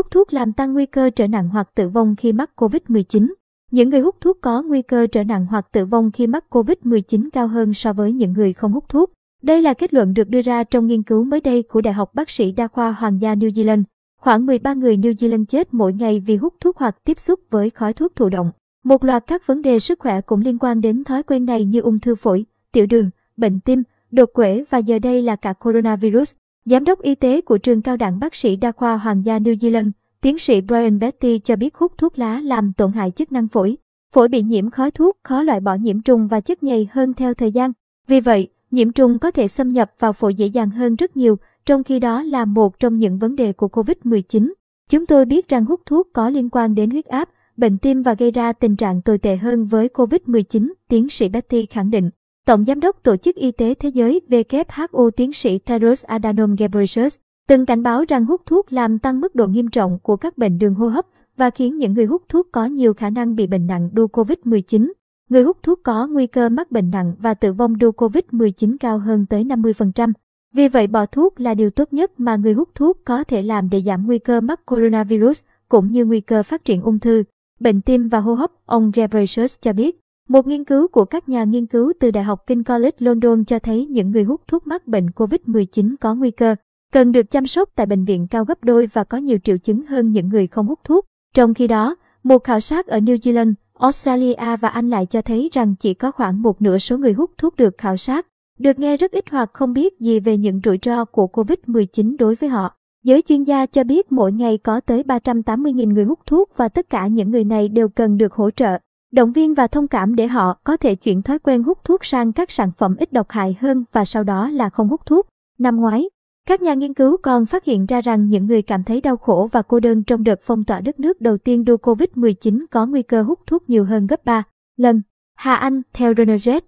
Hút thuốc làm tăng nguy cơ trở nặng hoặc tử vong khi mắc COVID-19. Những người hút thuốc có nguy cơ trở nặng hoặc tử vong khi mắc COVID-19 cao hơn so với những người không hút thuốc. Đây là kết luận được đưa ra trong nghiên cứu mới đây của Đại học Bác sĩ Đa khoa Hoàng gia New Zealand. Khoảng 13 người New Zealand chết mỗi ngày vì hút thuốc hoặc tiếp xúc với khói thuốc thụ động. Một loạt các vấn đề sức khỏe cũng liên quan đến thói quen này như ung thư phổi, tiểu đường, bệnh tim, đột quỵ và giờ đây là cả coronavirus. Giám đốc y tế của trường cao đẳng bác sĩ đa khoa Hoàng gia New Zealand, tiến sĩ Brian Betty cho biết hút thuốc lá làm tổn hại chức năng phổi. Phổi bị nhiễm khói thuốc khó loại bỏ nhiễm trùng và chất nhầy hơn theo thời gian. Vì vậy, nhiễm trùng có thể xâm nhập vào phổi dễ dàng hơn rất nhiều, trong khi đó là một trong những vấn đề của COVID-19. Chúng tôi biết rằng hút thuốc có liên quan đến huyết áp, bệnh tim và gây ra tình trạng tồi tệ hơn với COVID-19, tiến sĩ Betty khẳng định. Tổng Giám đốc Tổ chức Y tế Thế giới WHO tiến sĩ Tedros Adhanom Ghebreyesus từng cảnh báo rằng hút thuốc làm tăng mức độ nghiêm trọng của các bệnh đường hô hấp và khiến những người hút thuốc có nhiều khả năng bị bệnh nặng đu COVID-19. Người hút thuốc có nguy cơ mắc bệnh nặng và tử vong đu COVID-19 cao hơn tới 50%. Vì vậy bỏ thuốc là điều tốt nhất mà người hút thuốc có thể làm để giảm nguy cơ mắc coronavirus cũng như nguy cơ phát triển ung thư, bệnh tim và hô hấp, ông Ghebreyesus cho biết. Một nghiên cứu của các nhà nghiên cứu từ Đại học King College London cho thấy những người hút thuốc mắc bệnh COVID-19 có nguy cơ, cần được chăm sóc tại bệnh viện cao gấp đôi và có nhiều triệu chứng hơn những người không hút thuốc. Trong khi đó, một khảo sát ở New Zealand, Australia và Anh lại cho thấy rằng chỉ có khoảng một nửa số người hút thuốc được khảo sát, được nghe rất ít hoặc không biết gì về những rủi ro của COVID-19 đối với họ. Giới chuyên gia cho biết mỗi ngày có tới 380.000 người hút thuốc và tất cả những người này đều cần được hỗ trợ động viên và thông cảm để họ có thể chuyển thói quen hút thuốc sang các sản phẩm ít độc hại hơn và sau đó là không hút thuốc. Năm ngoái, các nhà nghiên cứu còn phát hiện ra rằng những người cảm thấy đau khổ và cô đơn trong đợt phong tỏa đất nước đầu tiên đua COVID-19 có nguy cơ hút thuốc nhiều hơn gấp 3 lần. Hà Anh, theo Rennerjet,